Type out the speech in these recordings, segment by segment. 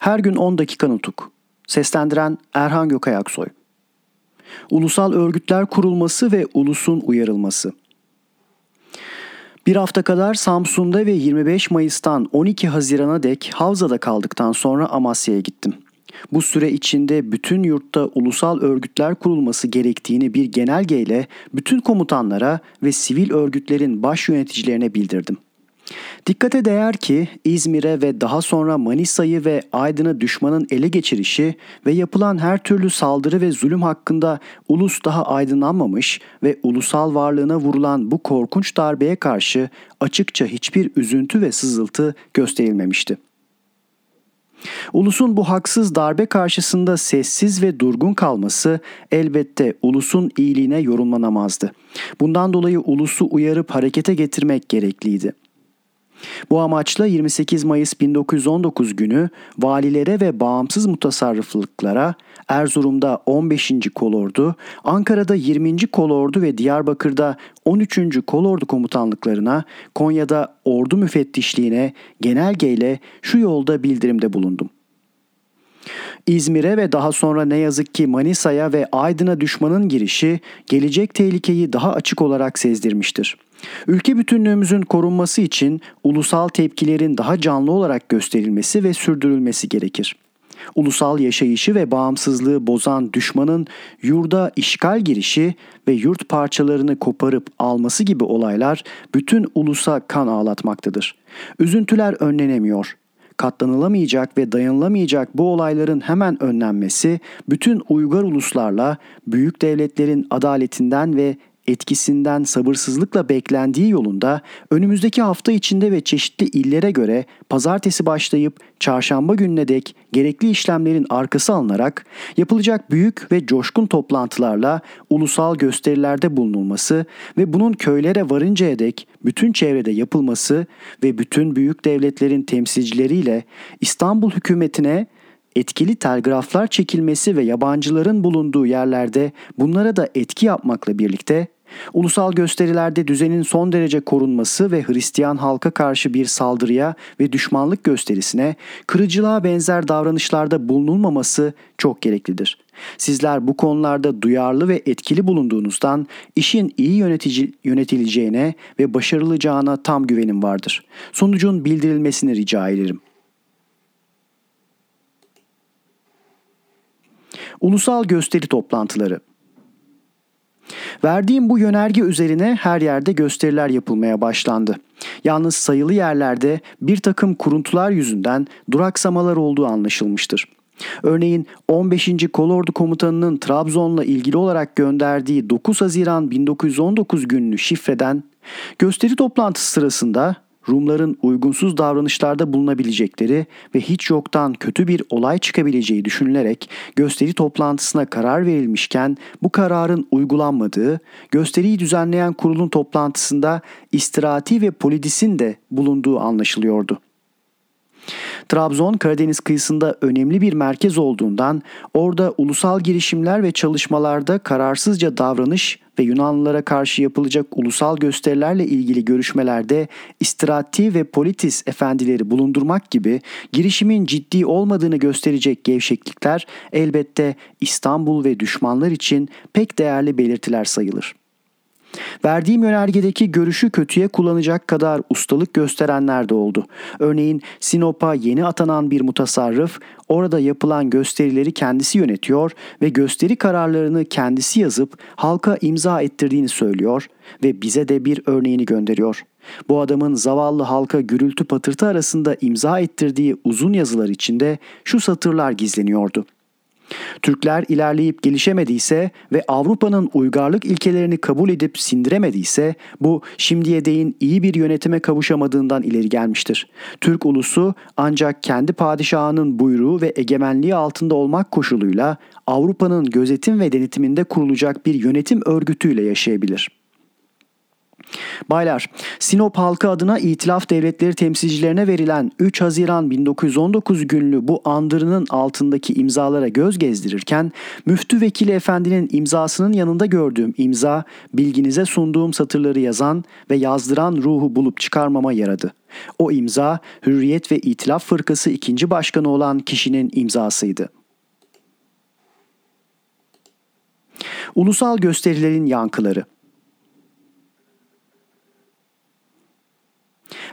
Her gün 10 dakika nutuk. Seslendiren Erhan Gökayaksoy. Ulusal örgütler kurulması ve ulusun uyarılması. Bir hafta kadar Samsun'da ve 25 Mayıs'tan 12 Haziran'a dek Havza'da kaldıktan sonra Amasya'ya gittim. Bu süre içinde bütün yurtta ulusal örgütler kurulması gerektiğini bir genelgeyle bütün komutanlara ve sivil örgütlerin baş yöneticilerine bildirdim. Dikkate değer ki İzmir'e ve daha sonra Manisa'yı ve Aydın'ı düşmanın ele geçirişi ve yapılan her türlü saldırı ve zulüm hakkında ulus daha aydınlanmamış ve ulusal varlığına vurulan bu korkunç darbeye karşı açıkça hiçbir üzüntü ve sızıltı gösterilmemişti. Ulusun bu haksız darbe karşısında sessiz ve durgun kalması elbette ulusun iyiliğine yorumlanamazdı. Bundan dolayı ulusu uyarıp harekete getirmek gerekliydi. Bu amaçla 28 Mayıs 1919 günü valilere ve bağımsız mutasarrıflıklara Erzurum'da 15. kolordu, Ankara'da 20. kolordu ve Diyarbakır'da 13. kolordu komutanlıklarına, Konya'da ordu müfettişliğine genelgeyle şu yolda bildirimde bulundum. İzmir'e ve daha sonra ne yazık ki Manisa'ya ve Aydın'a düşmanın girişi gelecek tehlikeyi daha açık olarak sezdirmiştir. Ülke bütünlüğümüzün korunması için ulusal tepkilerin daha canlı olarak gösterilmesi ve sürdürülmesi gerekir. Ulusal yaşayışı ve bağımsızlığı bozan düşmanın yurda işgal girişi ve yurt parçalarını koparıp alması gibi olaylar bütün ulusa kan ağlatmaktadır. Üzüntüler önlenemiyor katlanılamayacak ve dayanılamayacak bu olayların hemen önlenmesi bütün uygar uluslarla büyük devletlerin adaletinden ve etkisinden sabırsızlıkla beklendiği yolunda önümüzdeki hafta içinde ve çeşitli illere göre pazartesi başlayıp çarşamba gününe dek gerekli işlemlerin arkası alınarak yapılacak büyük ve coşkun toplantılarla ulusal gösterilerde bulunulması ve bunun köylere varıncaya dek bütün çevrede yapılması ve bütün büyük devletlerin temsilcileriyle İstanbul hükümetine etkili telgraflar çekilmesi ve yabancıların bulunduğu yerlerde bunlara da etki yapmakla birlikte Ulusal gösterilerde düzenin son derece korunması ve Hristiyan halka karşı bir saldırıya ve düşmanlık gösterisine, kırıcılığa benzer davranışlarda bulunulmaması çok gereklidir. Sizler bu konularda duyarlı ve etkili bulunduğunuzdan işin iyi yönetici, yönetileceğine ve başarılacağına tam güvenim vardır. Sonucun bildirilmesini rica ederim. Ulusal gösteri toplantıları Verdiğim bu yönerge üzerine her yerde gösteriler yapılmaya başlandı. Yalnız sayılı yerlerde bir takım kuruntular yüzünden duraksamalar olduğu anlaşılmıştır. Örneğin 15. Kolordu Komutanı'nın Trabzon'la ilgili olarak gönderdiği 9 Haziran 1919 günlü şifreden gösteri toplantısı sırasında Rumların uygunsuz davranışlarda bulunabilecekleri ve hiç yoktan kötü bir olay çıkabileceği düşünülerek gösteri toplantısına karar verilmişken bu kararın uygulanmadığı, gösteriyi düzenleyen kurulun toplantısında istirahati ve polidisin de bulunduğu anlaşılıyordu. Trabzon Karadeniz kıyısında önemli bir merkez olduğundan orada ulusal girişimler ve çalışmalarda kararsızca davranış ve Yunanlılara karşı yapılacak ulusal gösterilerle ilgili görüşmelerde istirati ve politis efendileri bulundurmak gibi girişimin ciddi olmadığını gösterecek gevşeklikler elbette İstanbul ve düşmanlar için pek değerli belirtiler sayılır. Verdiğim yönergedeki görüşü kötüye kullanacak kadar ustalık gösterenler de oldu. Örneğin Sinop'a yeni atanan bir mutasarrıf orada yapılan gösterileri kendisi yönetiyor ve gösteri kararlarını kendisi yazıp halka imza ettirdiğini söylüyor ve bize de bir örneğini gönderiyor. Bu adamın zavallı halka gürültü patırtı arasında imza ettirdiği uzun yazılar içinde şu satırlar gizleniyordu. Türkler ilerleyip gelişemediyse ve Avrupa'nın uygarlık ilkelerini kabul edip sindiremediyse bu şimdiye değin iyi bir yönetime kavuşamadığından ileri gelmiştir. Türk ulusu ancak kendi padişahının buyruğu ve egemenliği altında olmak koşuluyla Avrupa'nın gözetim ve denetiminde kurulacak bir yönetim örgütüyle yaşayabilir.'' Baylar, Sinop halkı adına İtilaf Devletleri temsilcilerine verilen 3 Haziran 1919 günlü bu andırının altındaki imzalara göz gezdirirken Müftü Vekili Efendi'nin imzasının yanında gördüğüm imza bilginize sunduğum satırları yazan ve yazdıran ruhu bulup çıkarmama yaradı.'' O imza Hürriyet ve İtilaf Fırkası ikinci başkanı olan kişinin imzasıydı. Ulusal gösterilerin yankıları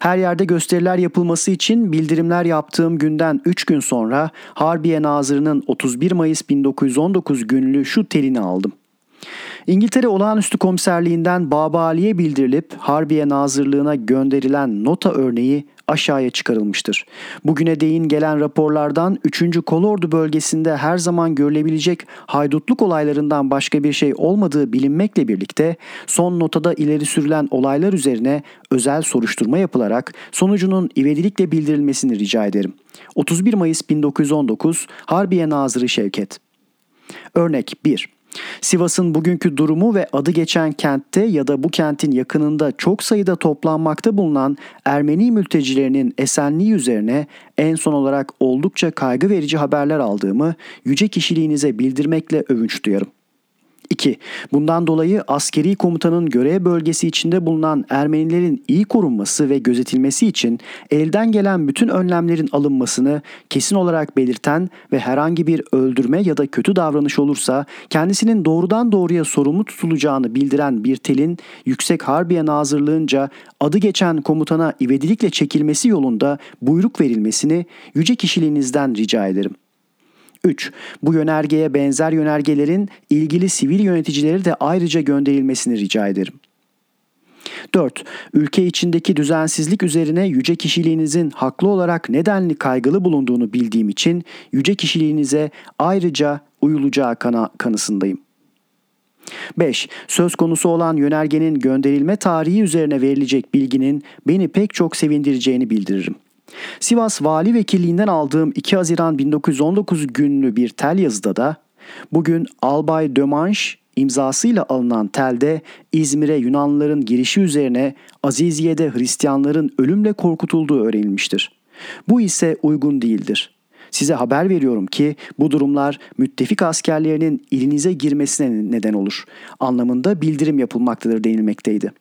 Her yerde gösteriler yapılması için bildirimler yaptığım günden 3 gün sonra Harbiye Nazırı'nın 31 Mayıs 1919 günlü şu telini aldım. İngiltere Olağanüstü Komiserliğinden Baba Ali'ye bildirilip Harbiye Nazırlığına gönderilen nota örneği aşağıya çıkarılmıştır. Bugüne değin gelen raporlardan 3. Kolordu bölgesinde her zaman görülebilecek haydutluk olaylarından başka bir şey olmadığı bilinmekle birlikte son notada ileri sürülen olaylar üzerine özel soruşturma yapılarak sonucunun ivedilikle bildirilmesini rica ederim. 31 Mayıs 1919 Harbiye Nazırı Şevket Örnek 1. Sivas'ın bugünkü durumu ve adı geçen kentte ya da bu kentin yakınında çok sayıda toplanmakta bulunan Ermeni mültecilerinin esenliği üzerine en son olarak oldukça kaygı verici haberler aldığımı yüce kişiliğinize bildirmekle övünç duyarım. 2. Bundan dolayı askeri komutanın görev bölgesi içinde bulunan Ermenilerin iyi korunması ve gözetilmesi için elden gelen bütün önlemlerin alınmasını kesin olarak belirten ve herhangi bir öldürme ya da kötü davranış olursa kendisinin doğrudan doğruya sorumlu tutulacağını bildiren bir telin Yüksek Harbiye Nazırlığınca adı geçen komutana ivedilikle çekilmesi yolunda buyruk verilmesini yüce kişiliğinizden rica ederim. 3. Bu yönergeye benzer yönergelerin ilgili sivil yöneticileri de ayrıca gönderilmesini rica ederim. 4. Ülke içindeki düzensizlik üzerine yüce kişiliğinizin haklı olarak nedenli kaygılı bulunduğunu bildiğim için yüce kişiliğinize ayrıca uyulacağı kana kanısındayım. 5. Söz konusu olan yönergenin gönderilme tarihi üzerine verilecek bilginin beni pek çok sevindireceğini bildiririm. Sivas Vali Vekilliğinden aldığım 2 Haziran 1919 günlü bir tel yazıda da bugün Albay Dömanş imzasıyla alınan telde İzmir'e Yunanlıların girişi üzerine Aziziye'de Hristiyanların ölümle korkutulduğu öğrenilmiştir. Bu ise uygun değildir. Size haber veriyorum ki bu durumlar müttefik askerlerinin ilinize girmesine neden olur anlamında bildirim yapılmaktadır denilmekteydi.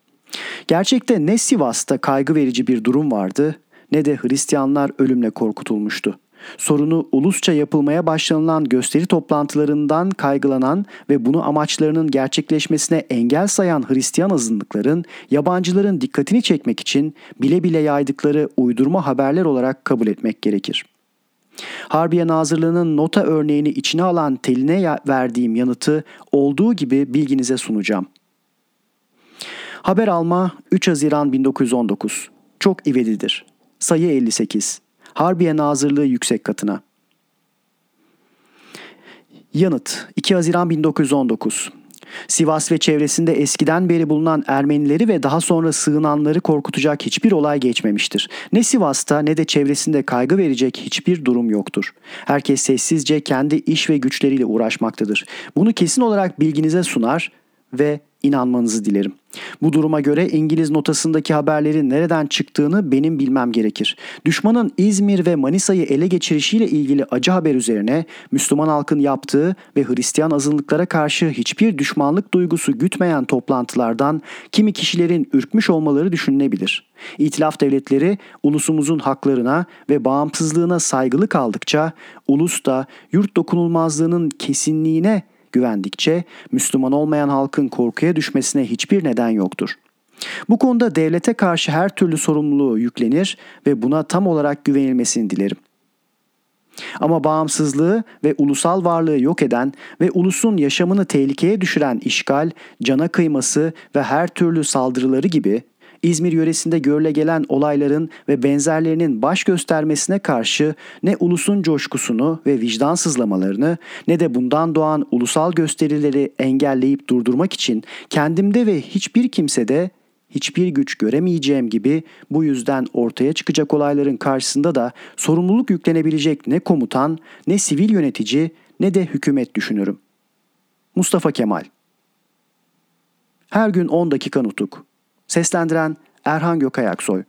Gerçekte ne Sivas'ta kaygı verici bir durum vardı ne de Hristiyanlar ölümle korkutulmuştu. Sorunu ulusça yapılmaya başlanılan gösteri toplantılarından kaygılanan ve bunu amaçlarının gerçekleşmesine engel sayan Hristiyan azınlıkların yabancıların dikkatini çekmek için bile bile yaydıkları uydurma haberler olarak kabul etmek gerekir. Harbiye Nazırlığı'nın nota örneğini içine alan teline verdiğim yanıtı olduğu gibi bilginize sunacağım. Haber alma 3 Haziran 1919. Çok ivedidir. Sayı 58. Harbiye Nazırlığı yüksek katına. Yanıt 2 Haziran 1919. Sivas ve çevresinde eskiden beri bulunan Ermenileri ve daha sonra sığınanları korkutacak hiçbir olay geçmemiştir. Ne Sivas'ta ne de çevresinde kaygı verecek hiçbir durum yoktur. Herkes sessizce kendi iş ve güçleriyle uğraşmaktadır. Bunu kesin olarak bilginize sunar ve inanmanızı dilerim. Bu duruma göre İngiliz notasındaki haberlerin nereden çıktığını benim bilmem gerekir. Düşmanın İzmir ve Manisa'yı ele geçirişiyle ilgili acı haber üzerine Müslüman halkın yaptığı ve Hristiyan azınlıklara karşı hiçbir düşmanlık duygusu gütmeyen toplantılardan kimi kişilerin ürkmüş olmaları düşünülebilir. İtilaf devletleri ulusumuzun haklarına ve bağımsızlığına saygılı kaldıkça ulus da yurt dokunulmazlığının kesinliğine güvendikçe Müslüman olmayan halkın korkuya düşmesine hiçbir neden yoktur. Bu konuda devlete karşı her türlü sorumluluğu yüklenir ve buna tam olarak güvenilmesini dilerim. Ama bağımsızlığı ve ulusal varlığı yok eden ve ulusun yaşamını tehlikeye düşüren işgal, cana kıyması ve her türlü saldırıları gibi İzmir yöresinde görüle gelen olayların ve benzerlerinin baş göstermesine karşı ne ulusun coşkusunu ve vicdan sızlamalarını ne de bundan doğan ulusal gösterileri engelleyip durdurmak için kendimde ve hiçbir kimsede hiçbir güç göremeyeceğim gibi bu yüzden ortaya çıkacak olayların karşısında da sorumluluk yüklenebilecek ne komutan, ne sivil yönetici, ne de hükümet düşünürüm. Mustafa Kemal Her gün 10 dakika nutuk. Seslendiren Erhan Gökayaksoy